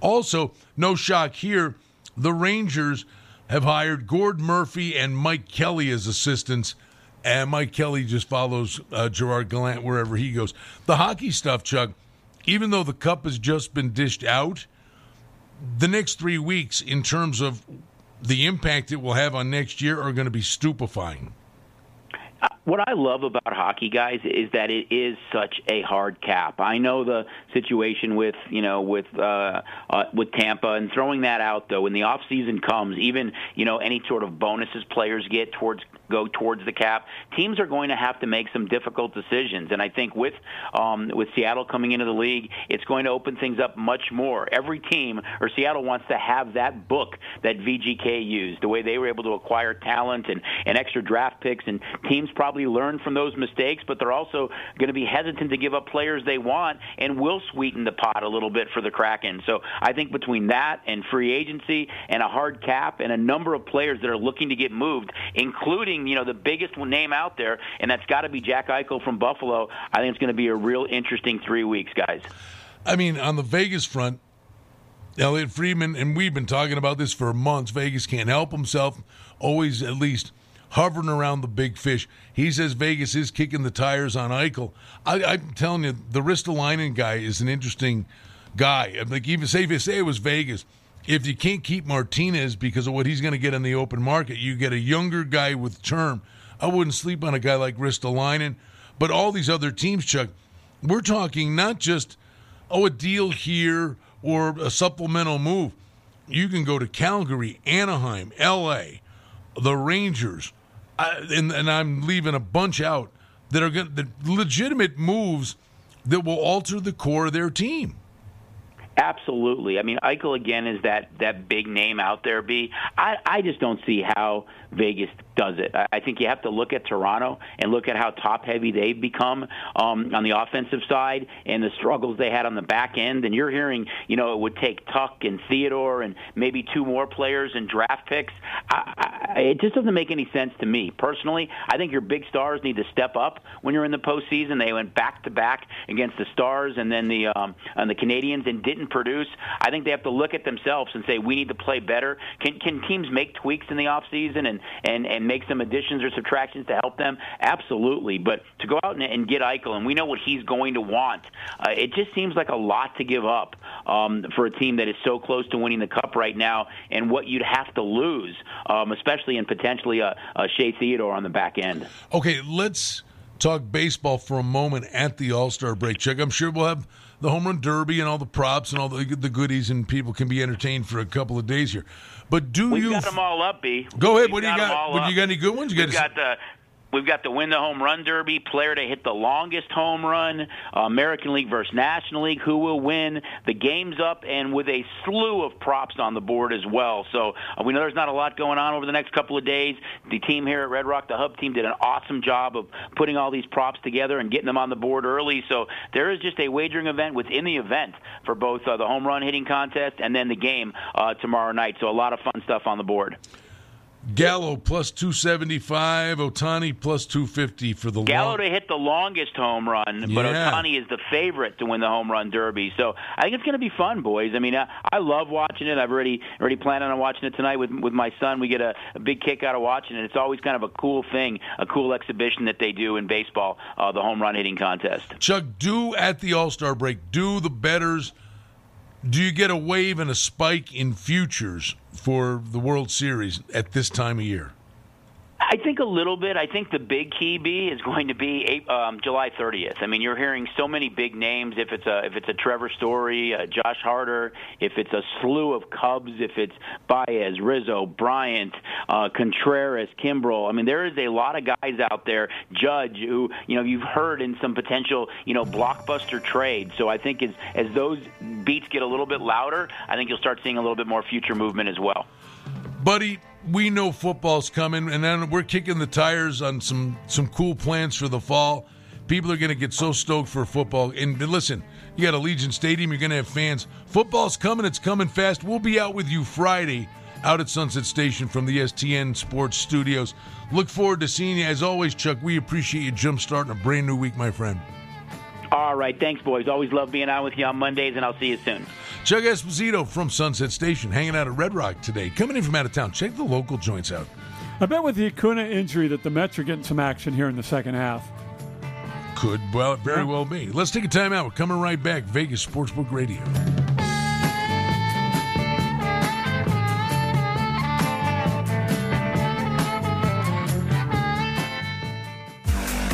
Also, no shock here, the Rangers have hired Gord Murphy and Mike Kelly as assistants, and Mike Kelly just follows uh, Gerard Gallant wherever he goes. The hockey stuff, Chuck, even though the cup has just been dished out, the next three weeks, in terms of the impact it will have on next year are going to be stupefying. What I love about hockey, guys, is that it is such a hard cap. I know the situation with you know with uh, uh, with Tampa, and throwing that out though, when the off season comes, even you know any sort of bonuses players get towards go towards the cap, teams are going to have to make some difficult decisions. And I think with um, with Seattle coming into the league, it's going to open things up much more. Every team or Seattle wants to have that book that VGK used, the way they were able to acquire talent and, and extra draft picks, and teams probably learn from those mistakes, but they're also going to be hesitant to give up players they want and will sweeten the pot a little bit for the Kraken. So I think between that and free agency and a hard cap and a number of players that are looking to get moved, including you know the biggest name out there, and that's got to be Jack Eichel from Buffalo. I think it's going to be a real interesting three weeks, guys. I mean, on the Vegas front, Elliotte Friedman, and we've been talking about this for months. Vegas can't help himself, always at least hovering around the big fish. He says Vegas is kicking the tires on Eichel. I, am telling you, the Ristolainen guy is an interesting guy. Like even say if you say it was Vegas, if you can't keep Martinez because of what he's going to get in the open market, you get a younger guy with term. I wouldn't sleep on a guy like Ristolainen, but all these other teams, Chuck. We're talking not just oh a deal here or a supplemental move. You can go to Calgary, Anaheim, L.A., the Rangers, I, and, and I'm leaving a bunch out that are going legitimate moves that will alter the core of their team. Absolutely. I mean, Eichel again is that that big name out there. B. I I just don't see how Vegas does it. I think you have to look at Toronto and look at how top heavy they've become um, on the offensive side and the struggles they had on the back end. And you're hearing, you know, it would take Tuch and Theodore and maybe two more players and draft picks. I, I, it just doesn't make any sense to me personally. I think your big stars need to step up when you're in the postseason. They went back to back against the Stars and then the um, and the Canadiens and didn't produce. I think they have to look at themselves and say we need to play better. Can can teams make tweaks in the off season and and and make some additions or subtractions to help them? Absolutely. But to go out and, and get Eichel, and we know what he's going to want, uh, it just seems like a lot to give up um, for a team that is so close to winning the cup right now, and what you'd have to lose, um, especially in potentially a, a Shea Theodore on the back end. Okay, let's talk baseball for a moment at the All Star break. Check. I'm sure we'll have the home run derby and all the props and all the, the goodies, and people can be entertained for a couple of days here. But do We've you got them all up, B? Go ahead. We've what do you got? What, you got any good ones? You We've got the We've got the win the home run derby, player to hit the longest home run, uh, American League versus National League, who will win. The game's up, and with a slew of props on the board as well. So uh, we know there's not a lot going on over the next couple of days. The team here at Red Rock, the Hub team, did an awesome job of putting all these props together and getting them on the board early. So there is just a wagering event within the event for both uh, the home run hitting contest and then the game uh, tomorrow night. So a lot of fun stuff on the board. Gallo plus 275, Ohtani plus 250 for the Gallo long- to hit the longest home run, but Yeah. Ohtani is the favorite to win the home run derby. So I think it's going to be fun, boys. I mean, I, I love watching it. I've already already planned on watching it tonight with with my son. We get a, a big kick out of watching it. It's always kind of a cool thing, a cool exhibition that they do in baseball, uh, the home run hitting contest. Chuck, do at the All Star break, do the betters, do you get a wave and a spike in futures for the World Series at this time of year? I think a little bit. I think the big key B is going to be um, July 30th. I mean, you're hearing so many big names. If it's a if it's a Trevor Story, uh, Josh Hader, if it's a slew of Cubs, if it's Baez, Rizzo, Bryant, uh, Contreras, Kimbrel. I mean, there is a lot of guys out there. Judge, who you know you've heard in some potential you know blockbuster trades. So I think as as those beats get a little bit louder, I think you'll start seeing a little bit more future movement as well. Buddy, we know football's coming, and then we're kicking the tires on some some cool plans for the fall. People are going to get so stoked for football. And listen, you got Allegiant Stadium, you're going to have fans. Football's coming, it's coming fast. We'll be out with you Friday out at Sunset Station from the STN Sports Studios. Look forward to seeing you. As always, Chuck, we appreciate you jump starting a brand new week, my friend. All right, thanks, boys. Always love being out with you on Mondays, and I'll see you soon. Chuck Esposito from Sunset Station, hanging out at Red Rock today. Coming in from out of town. Check the local joints out. I bet with the Acuna injury that the Mets are getting some action here in the second half. Could well very well be. Let's take a time out. We're coming right back. Vegas Sportsbook Radio.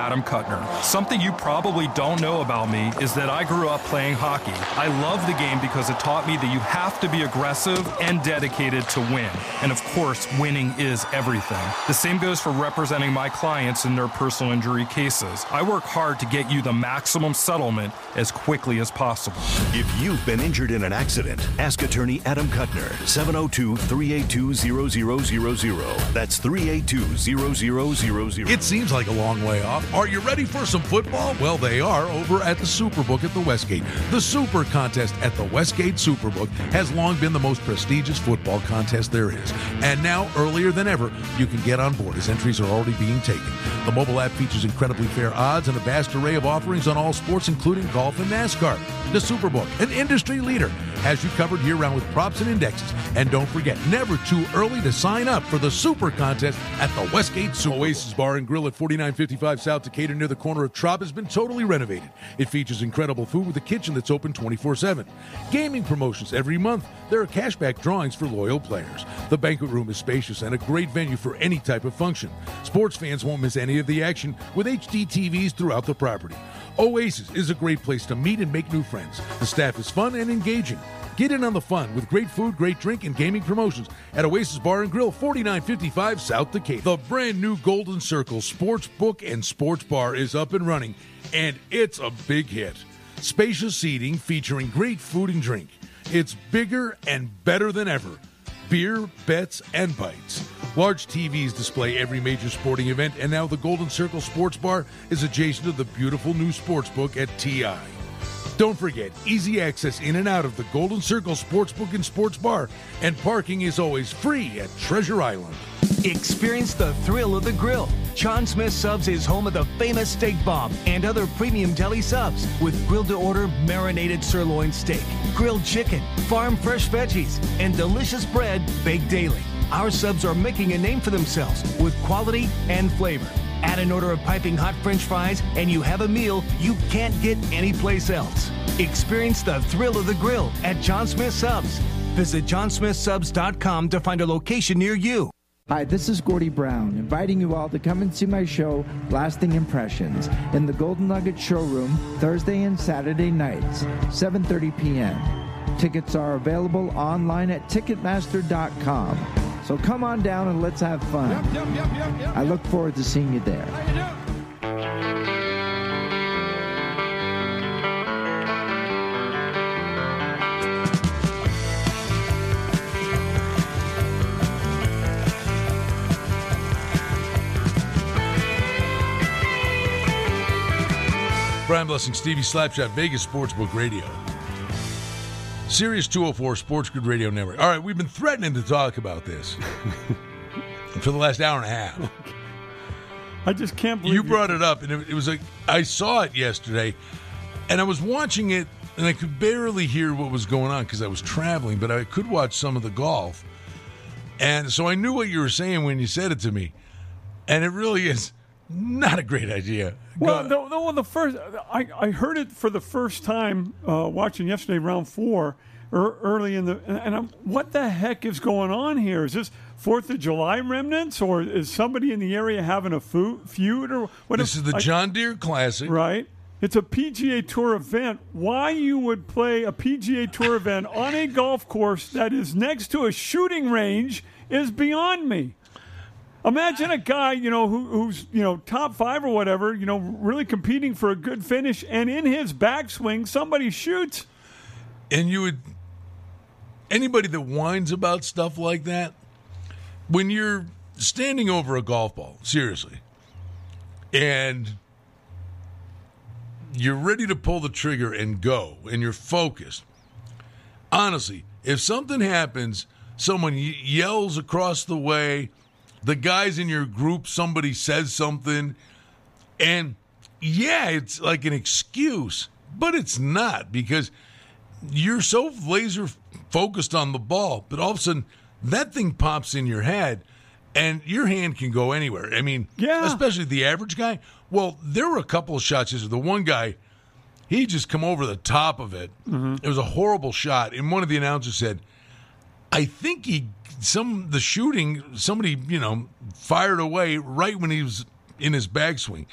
Adam Kutner. Something you probably don't know about me is that I grew up playing hockey. I love the game because it taught me that you have to be aggressive and dedicated to win. And of course, winning is everything. The same goes for representing my clients in their personal injury cases. I work hard to get you the maximum settlement as quickly as possible. If you've been injured in an accident, ask attorney Adam Kutner, 702 382 0000. That's 382 0000. It seems like a long way off. Are you ready for some football? Well, they are over at the Superbook at the Westgate. The Super Contest at the Westgate Superbook has long been the most prestigious football contest there is. And now, earlier than ever, you can get on board as entries are already being taken. The mobile app features incredibly fair odds and a vast array of offerings on all sports, including golf and NASCAR. The Superbook, an industry leader, has you covered year round with props and indexes. And don't forget, never too early to sign up for the Super Contest at the Westgate Super. Oasis Bar and Grill at 4955 South Decatur near the corner of Trop has been totally renovated. It features incredible food with a kitchen that's open 24 7. Gaming promotions every month. There are cashback drawings for loyal players. The banquet room is spacious and a great venue for any type of function. Sports fans won't miss any of the action with HD TVs throughout the property. Oasis is a great place to meet and make new friends. The staff is fun and engaging. Get in on the fun with great food, great drink, and gaming promotions at Oasis Bar and Grill, 4955 South Decatur. The brand new Golden Circle Sports Book and Sports Bar is up and running, and it's a big hit. Spacious seating featuring great food and drink. It's bigger and better than ever. Beer, bets, and bites. Large TVs display every major sporting event, and now the Golden Circle Sports Bar is adjacent to the beautiful new sports book at TI. Don't forget, easy access in and out of the Golden Circle Sportsbook and Sports Bar, and parking is always free at Treasure Island. Experience the thrill of the grill. Jon Smith Subs is home of the famous steak bomb and other premium deli subs with grilled to order marinated sirloin steak, grilled chicken, farm fresh veggies, and delicious bread baked daily. Our subs are making a name for themselves with quality and flavor. Add an order of piping hot french fries, and you have a meal you can't get anyplace else. Experience the thrill of the grill at Jon Smith Subs. Visit jonsmithsubs.com to find a location near you. Hi, this is Gordie Brown, inviting you all to come and see my show, Lasting Impressions, in the Golden Nugget Showroom Thursday and Saturday nights, 7:30 p.m. Tickets are available online at Ticketmaster.com. So come on down and let's have fun. I look forward to seeing you there. Brian Blessing, Stevie Slapshot, Vegas Sportsbook Radio. Sirius 204 Sports Grid Radio Network. All right, we've been threatening to talk about this for the last hour and a half. I just can't believe You brought it up, and it, it was like I saw it yesterday, and I was watching it, and I could barely hear what was going on because I was traveling, but I could watch some of the golf, and so I knew what you were saying when you said it to me, and it really is not a great idea. Well, the, the, the first I, I heard it for the first time uh, watching yesterday round four er, early in the and, I'm, what the heck is going on here? Is this Fourth of July remnants or is somebody in the area having a fu- feud or what? this is the John Deere Classic. right. It's a PGA Tour event. Why you would play a PGA Tour event on a golf course that is next to a shooting range is beyond me. Imagine a guy, you know, who, who's you know top five or whatever, you know, really competing for a good finish, and in his backswing, somebody shoots. and you would anybody that whines about stuff like that when you're standing over a golf ball seriously and you're ready to pull the trigger and go and you're focused honestly if something happens someone yells across the way the guys in your group somebody says something and yeah, it's like an excuse, but it's not because you're so laser focused on the ball but all of a sudden that thing pops in your head and your hand can go anywhere. I mean, Yeah. especially the average guy. Well, there were a couple of shots. The one guy, he just come over the top of it. Mm-hmm. It was a horrible shot. And one of the announcers said, I think he some the shooting somebody you know fired away right when he was in his backswing.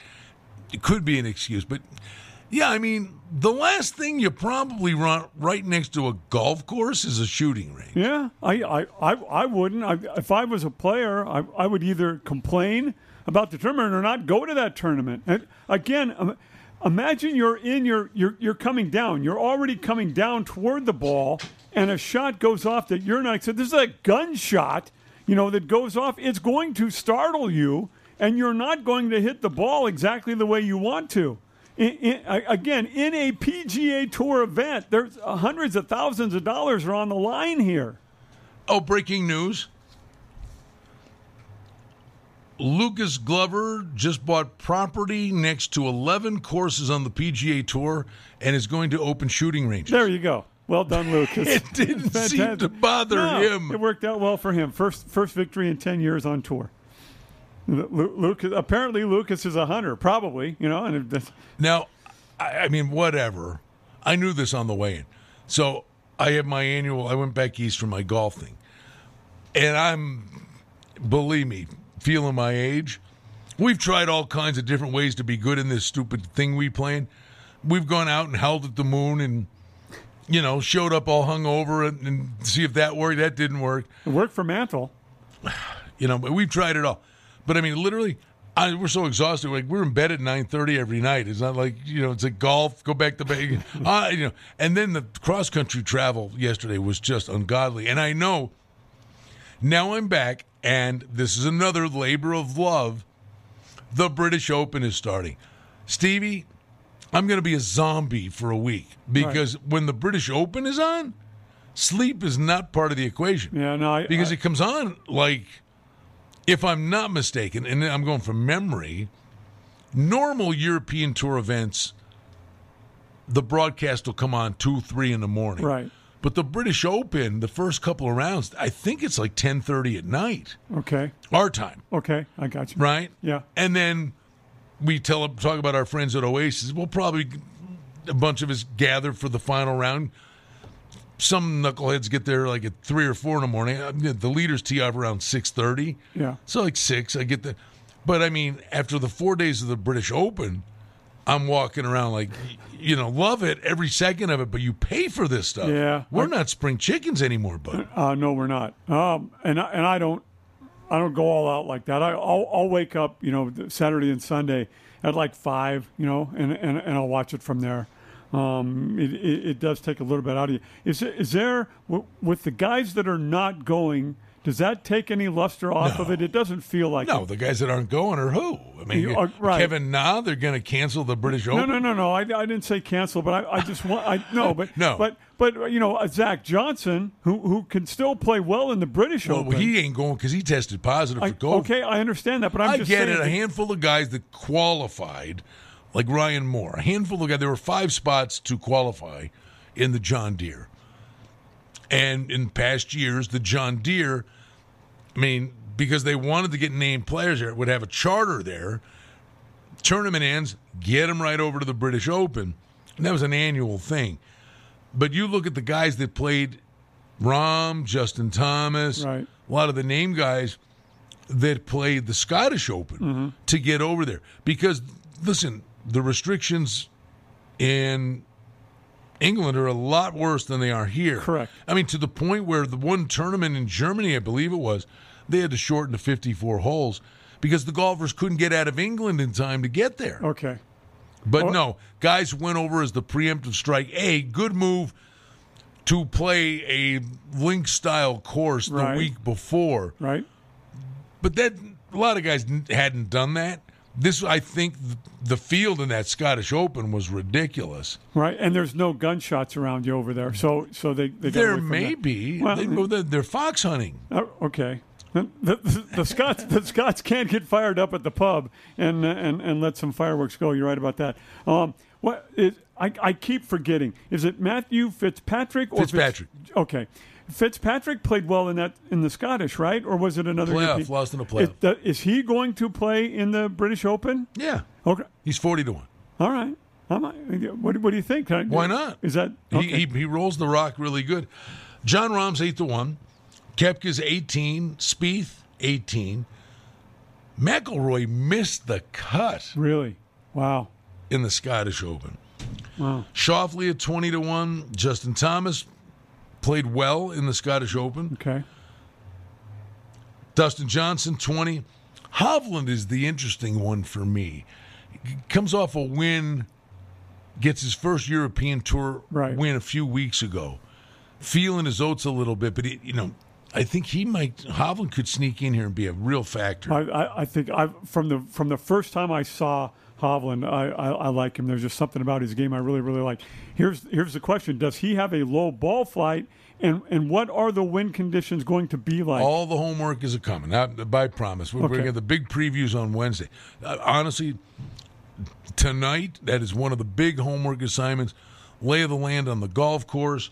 It could be an excuse, but yeah, I mean the last thing you probably run right next to a golf course is a shooting range. Yeah, I, I, I, I wouldn't. I, if I was a player, I, I would either complain about the tournament or not go to that tournament. And again, um, imagine you're in your, you're, you're coming down. You're already coming down toward the ball, and a shot goes off that you're not. So this is a gunshot, you know, that goes off. It's going to startle you, and you're not going to hit the ball exactly the way you want to. In, in, again, in a PGA Tour event, there's hundreds of thousands of dollars are on the line here. Oh, breaking news. Lucas Glover just bought property next to 11 courses on the PGA Tour and is going to open shooting ranges. There you go. Well done, Lucas. It didn't seem to bother No, him. It worked out well for him. First, first victory in ten years on tour. Lu- Lucas, apparently, Lucas is a hunter, probably. You know, and Now, I, I mean, whatever. I knew this on the way in. So I have my annual, I went back east for my golf thing. And I'm, believe me, feeling my age. We've tried all kinds of different ways to be good in this stupid thing we playing. We've gone out and held at the moon and, you know, showed up all hungover and, and see if that worked. That didn't work. it worked for Mantle. You know, but we've tried it all. But I mean, literally, I, we're so exhausted. Like we're in bed at nine thirty every night. It's not like you know, it's like golf. Go back to bed. uh, you know, and then the cross country travel yesterday was just ungodly. And I know now I'm back, and this is another labor of love. The British Open is starting. Stevie, I'm going to be a zombie for a week because when the British Open is on, sleep is not part of the equation Yeah, no, I, because I- it comes on like if i'm not mistaken and i'm going from memory normal european tour events the broadcast will come on 2 3 in the morning Right. But the british open the first couple of rounds i think it's like 10.30 at night okay, our time okay, I got you. right Yeah. and then we tell talk about our friends at oasis we'll probably a bunch of us gather for the final round some knuckleheads get there like at three or four in the morning. Uh, The leaders tee off around six thirty. Yeah. So like six, I get the. But I mean, after the four days of the British Open, I'm walking around like, you know, love it every second of it. But you pay for this stuff. Yeah. We're not spring chickens anymore, bud. Uh, no, we're not. Um, and I, and I don't, I don't go all out like that. I, I'll, I'll wake up, you know, Saturday and Sunday at like five, you know, and and, and I'll watch it from there. Um, it, it, it does take a little bit out of you. Is is there with the guys that are not going? Does that take any luster off of it? It doesn't feel like No, it. the guys that aren't going are who? I mean, are- right. Kevin Na, they're going to cancel the British Open. no, no, no. No. I, I didn't say cancel, but I, I just want I no, but No. but but you know, uh, Zach Johnson, who who can still play well in the British Well, Open. he ain't going because he tested positive I, for COVID. okay, I understand that, but I'm I just get it. A handful of guys that qualified, like Ryan Moore, a handful of guys. There were five spots to qualify in the John Deere. And in past years, the John Deere, I mean, because they wanted to get named players there, would have a charter there. Tournament ends, get them right over to the British Open. And that was an annual thing. But you look at the guys that played Rahm, Justin Thomas, Right. a lot of the name guys that played the Scottish Open Mm-hmm. to get over there. Because, listen, the restrictions in England are a lot worse than they are here. Correct. I mean, to the point where the one tournament in Germany, I believe it was, they had to shorten to 54 holes because the golfers couldn't get out of England in time to get there. Okay. But Oh. no, guys went over as the preemptive strike. A good move to play a link style course the Right. week before. Right. But that a lot of guys hadn't done that. This, I think, the field in that Scottish Open was ridiculous. Right. And there's no gunshots around you over there, so so they, they got There may that. be. Well, they, well, they're, they're fox hunting. oh, okay. The, the, the Scots the Scots can't get fired up at the pub and and and let some fireworks go. You're right about that. Um, what is I, I keep forgetting. Is it Matthew Fitzpatrick or Fitz- Fitzpatrick. okay. Fitzpatrick played well in that in the Scottish, right? Or was it another Playoff, European- lost in the playoff. Is, the- is he going to play in the British Open? Yeah, Okay. he's forty to one. All right. I what, do- what do you think? I- Why not? Is that okay. He, he he rolls the rock really good. Jon Rahm's eight to one. Koepka's eighteen. Spieth eighteen. McIlroy missed the cut really? Wow. in the Scottish Open. Wow. Schauffele at twenty to one. Justin Thomas played well in the Scottish Open. Okay. Dustin Johnson, 20. Hovland is the interesting one for me. He comes off a win, gets his first European Tour Right. win a few weeks ago. Feeling his oats a little bit, but he, you know, I think he might. Hovland could sneak in here and be a real factor. I, I, I think I from the from the first time I saw Hovland, I, I, I like him. There's just something about his game I really really like. Here's here's the question: Does he have a low ball flight, and and what are the wind conditions going to be like? All the homework is a coming. Not by promise. We're, we're going to get the big previews on Wednesday. Uh, honestly, tonight that is one of the big homework assignments. Lay of the land on the golf course,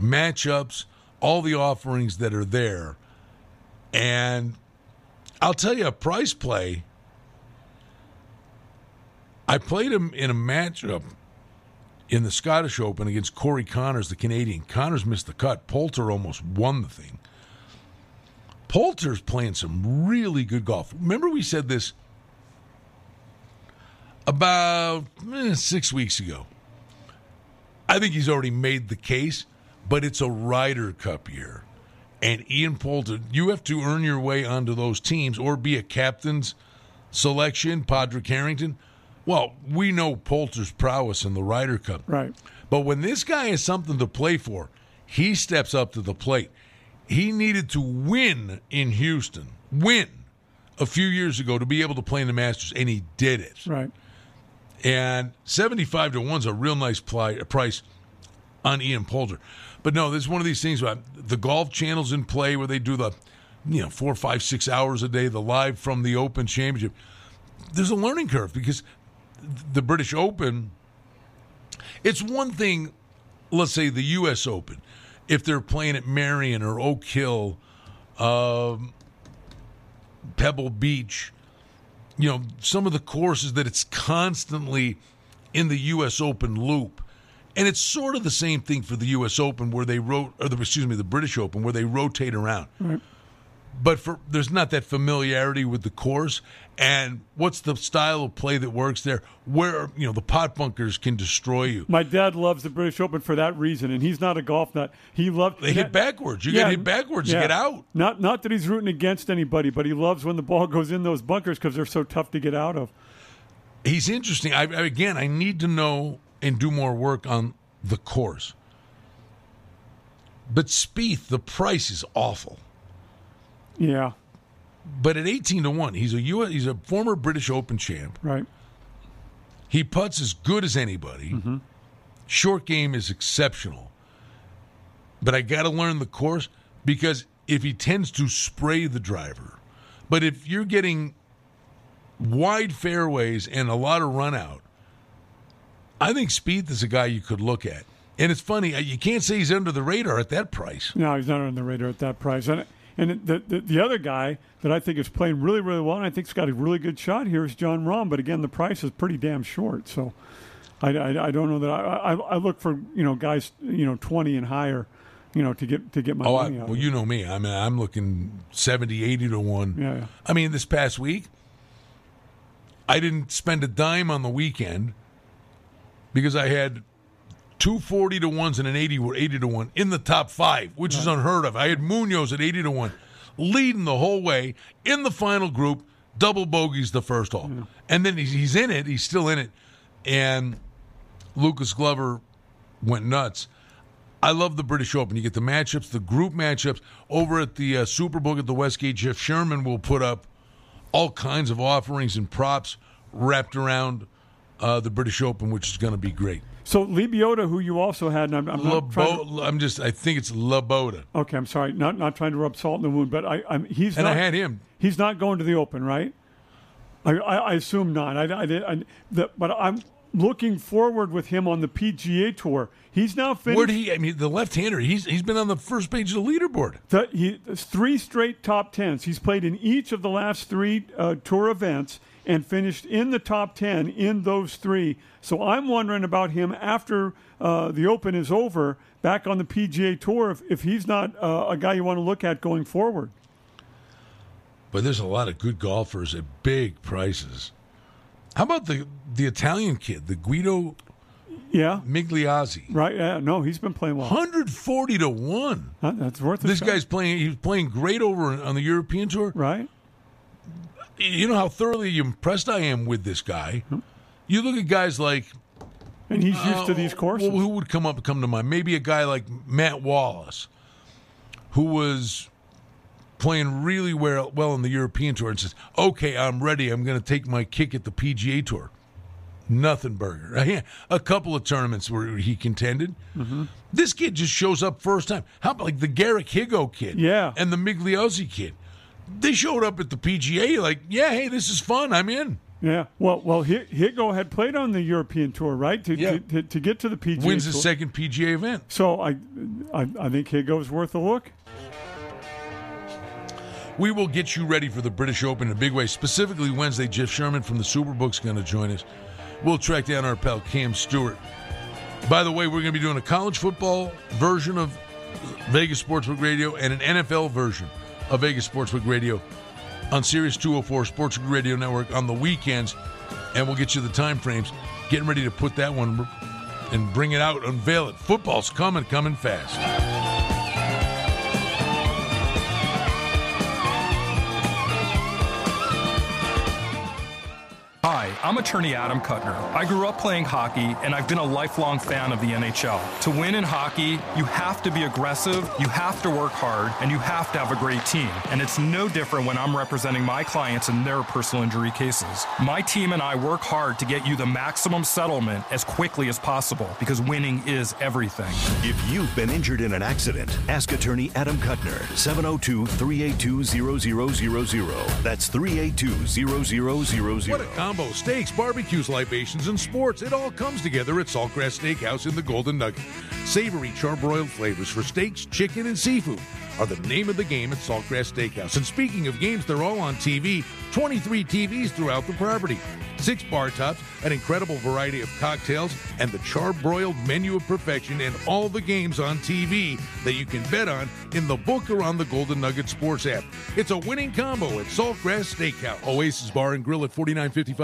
matchups, all the offerings that are there, and I'll tell you a price play. I played him in a matchup in the Scottish Open against Corey Conners, the Canadian. Connors missed the cut. Poulter almost won the thing. Poulter's playing some really good golf. Remember, we said this about eh, six weeks ago. I think he's already made the case, but it's a Ryder Cup year. And Ian Poulter, you have to earn your way onto those teams or be a captain's selection, Padraig Harrington. Well, we know Poulter's prowess in the Ryder Cup. right. But when this guy has something to play for, he steps up to the plate. He needed to win in Houston, win a few years ago to be able to play in the Masters, and he did it. Right. And 75 to 1 is a real nice pli- price on Ian Poulter. But no, this is one of these things where the golf channels in play where they do the, you know, four, five, six hours a day, the live from the Open Championship. There's a learning curve because the British Open, it's one thing, let's say the U.S. Open, if they're playing at Merion or Oak Hill, um, Pebble Beach, you know, some of the courses that it's constantly in the U.S. Open loop. And it's sort of the same thing for the U.S. Open where they wrote, or the, excuse me, the British Open where they rotate around. But for there's not that familiarity with the course, and what's the style of play that works there? Where you know the pot bunkers can destroy you. My dad loves the British Open for that reason, and he's not a golf nut. He loved They hit backwards. You get hit backwards, you get out. Not not that he's rooting against anybody, but he loves when the ball goes in those bunkers because they're so tough to get out of. He's interesting. I- again, I need to know and do more work on the course. But Spieth, the price is awful. Yeah, But at eighteen to one, he's a U. He's a former British Open champ. right. He puts as good as anybody. Mm-hmm. Short game is exceptional. But I got to learn the course because if he tends to spray the driver, but if you're getting wide fairways and a lot of run out, I think Spieth is a guy you could look at. And it's funny, uh, you can't say he's under the radar at that price. No, he's not under the radar at that price. And and the, the the other guy that I think is playing really really well, and I think's got a really good shot here is Jon Rahm. But again, the price is pretty damn short. So I, I, I don't know that I, I I look for you know guys you know twenty and higher, you know to get to get my Oh, I, money out. well, you know me. I mean, I'm looking 70, 80 to 1. Yeah, yeah. I mean, this past week, I didn't spend a dime on the weekend because I had two 40 to 1s and an 80 were 80 to 1 in the top five, which is unheard of. I had Munoz at 80 to 1, leading the whole way in the final group, double bogeys the first hole. And then he's, he's in it, he's still in it. And Lucas Glover went nuts. I love the British Open. You get the matchups, the group matchups over at the uh, Superbook at the Westgate. Jeff Sherman will put up all kinds of offerings and props wrapped around uh, the British Open, which is going to be great. So Lee Biota, who you also had, and I'm, I'm to, I'm just. I think it's Laboda, okay, I'm sorry, not not trying to rub salt in the wound, but I, I'm he's and not, I had him. he's not going to the Open, right? I, I, I assume not. I, I, did- I, the, but I'm looking forward with him on the PGA Tour. He's now finished. Where did he? I mean, the left-hander. He's he's been on the first page of the leaderboard. The, he three straight top tens. He's played in each of the last three uh, tour events and finished in the top ten in those three. So I'm wondering about him after uh, the Open is over, back on the PGA Tour, if, if he's not uh, a guy you want to look at going forward. But there's a lot of good golfers at big prices. How about the the Italian kid, the Guido Yeah, Migliozzi? right. Yeah, no, he's been playing well. 140 to 1. Huh, That's worth This shot. guy's playing he's playing great over on the European tour. right. You know how thoroughly impressed I am with this guy. You look at guys like And he's used to these courses. Uh, Well, who would come up come to mind? Maybe a guy like Matt Wallace, who was playing really well, well on the European tour, and says, "Okay, I'm ready. I'm going to take my kick at the PGA tour." Nothing burger. A couple of tournaments where he contended. Mm-hmm. This kid just shows up first time. How about like the Garrick Higgo kid? Yeah. And the Migliozzi kid. They showed up at the PGA like, yeah, hey, this is fun. I'm in. Yeah. Well, well, Hi- Higgo had played on the European Tour, right? To, Yeah. to, to, to get to the PGA Wins Tour. his second PGA event. So I, I, I think Higgo's worth a look. We will get you ready for the British Open in a big way. Specifically, Wednesday, Jeff Sherman from the Superbook's going to join us. We'll track down our pal Cam Stewart. By the way, we're going to be doing a college football version of Vegas Sportsbook Radio and an NFL version of Vegas Sportsbook Radio on Sirius 204 Sportsbook Radio Network on the weekends, and we'll get you the time frames. Getting ready to put that one and bring it out, unveil it. Football's coming, coming fast. Hi, I'm attorney Adam Kutner. I grew up playing hockey, and I've been a lifelong fan of the NHL. To win in hockey, you have to be aggressive, you have to work hard, and you have to have a great team. And it's no different when I'm representing my clients in their personal injury cases. My team and I work hard to get you the maximum settlement as quickly as possible because winning is everything. If you've been injured in an accident, ask attorney Adam Kutner, 702 382 0000. That's 382 0000. Combo. Steaks, barbecues, libations, and sports. It all comes together at Saltgrass Steakhouse in the Golden Nugget. Savory charbroiled flavors for steaks, chicken, and seafood are the name of the game at Saltgrass Steakhouse. And speaking of games, they're all on TV. 23 TVs throughout the property. Six bar tops, an incredible variety of cocktails, and the charbroiled menu of perfection, and all the games on TV that you can bet on in the book or on the Golden Nugget Sports app. It's a winning combo at Saltgrass Steakhouse. Oasis Bar and Grill at 4955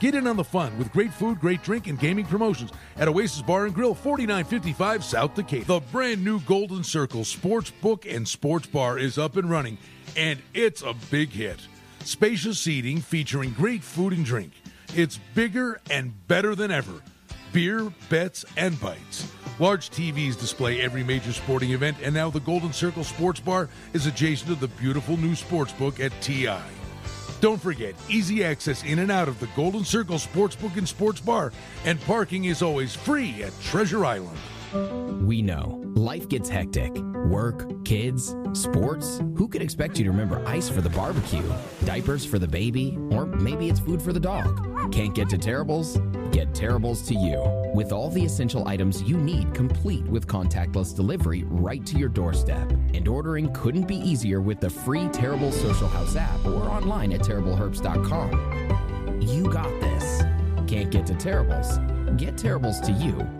Get in on the fun with great food, great drink, and gaming promotions at Oasis Bar and Grill, 4955 South Decatur. The brand new Golden Circle Sports Book and Sports Bar is up and running, and it's a big hit. Spacious seating featuring great food and drink. It's bigger and better than ever. Beer, bets, and bites. Large TVs display every major sporting event, and now the Golden Circle Sports Bar is adjacent to the beautiful new sports book at TI. Don't forget, easy access in and out of the Golden Circle Sportsbook and Sports Bar, and parking is always free at Treasure Island. We know life gets hectic. Work, kids, sports. Who could expect you to remember ice for the barbecue, diapers for the baby, or maybe it's food for the dog? Can't get to Terribles? Get Terribles to you. With all the essential items you need complete with contactless delivery right to your doorstep. And ordering couldn't be easier with the free Terrible Social House app or online at terribleherbst.com. You got this. Can't get to Terribles? Get Terribles to you.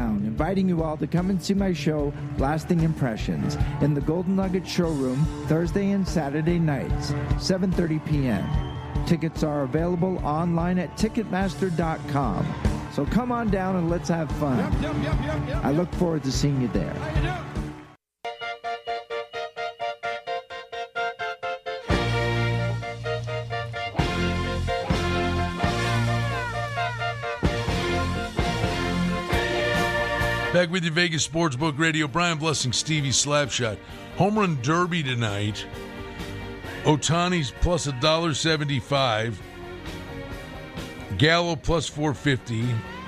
inviting you all to come and see my show, Lasting Impressions, in the Golden Nugget Showroom Thursday and Saturday nights, 7:30 p.m. Tickets are available online at Ticketmaster.com. So come on down and let's have fun. I look forward to seeing you there. Back with you, Vegas Sportsbook Radio. Brian Blessing, Stevie Slapshot. Home run derby tonight. Ohtani's plus a dollar seventy-five. Gallo plus four fifty.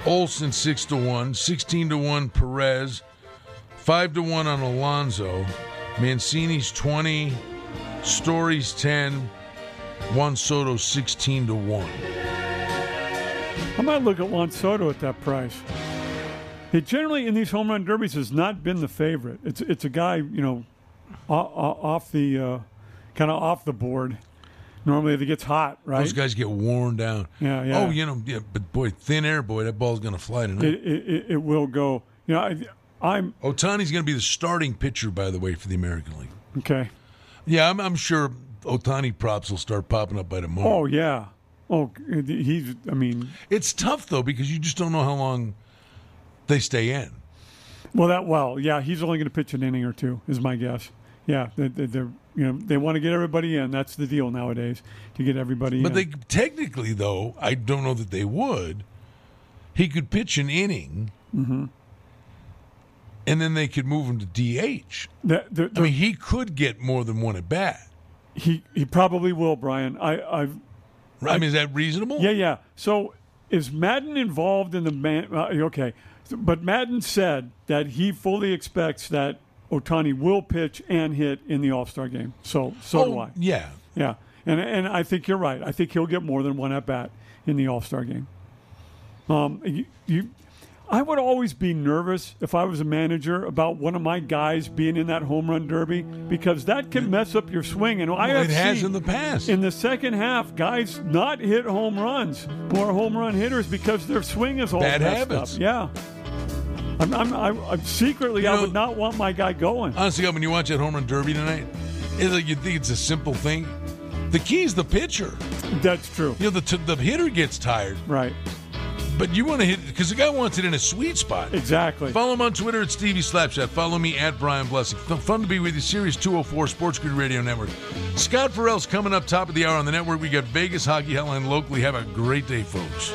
Olson six to one. Sixteen to one. Perez. Five to one on Alonso. Mancini's twenty. Stories ten. Juan Soto sixteen to one. I might look at Juan Soto at that price. It generally in these home run derbies has not been the favorite. It's it's a guy you know off the uh, kind of off the board. Normally, if it gets hot, right? Those guys get worn down. Yeah, yeah. Oh, you know, yeah, but boy, thin air, boy, that ball's going to fly tonight. it, it, it, it will go. You know, I, I'm Ohtani's going to be the starting pitcher, by the way, for the American League. okay. Yeah, I'm, I'm sure Otani props will start popping up by tomorrow. Oh yeah. Oh, he's. I mean, It's tough though because you just don't know how long they stay in. well, that well, yeah. He's only going to pitch an inning or two, is my guess. Yeah, they, they, they're you know they want to get everybody in. That's the deal nowadays to get everybody But in. they technically, though, I don't know that they would. He could pitch an inning, Mm-hmm. and then they could move him to DH. The- the- I mean, he could get more than one at bat. he he probably will, Brian. I I've I mean, is that reasonable? Yeah, yeah. So is Maddon involved in the man? Uh, okay, but Maddon said that he fully expects that Ohtani will pitch and hit in the All Star game. So so do Oh, I. yeah. Yeah, and and I think you're right. I think he'll get more than one at bat in the All Star game. Um, you, you, I would always be nervous if I was a manager about one of my guys being in that home run derby because that can mess up your swing. And I have it has seen in the past. In the second half, guys not hit home runs are home run hitters because their swing is all Bad messed habits. up. Yeah. I'm, I'm, I'm, I'm secretly, You I would not want my guy going. Honestly, when you watch that home run derby tonight, it's like you think it's a simple thing. The key is the pitcher. That's true. You know, the t- the hitter gets tired, Right. But you want to hit because the guy wants it in a sweet spot. Exactly. Follow him on Twitter at Stevie Slapshot. Follow me at Brian Blessing. Fun to be with you. Sirius 204 Sports Grid Radio Network. Scott Farrell's coming up top of the hour on the network. We got Vegas Hockey Hotline locally. Have a great day, folks.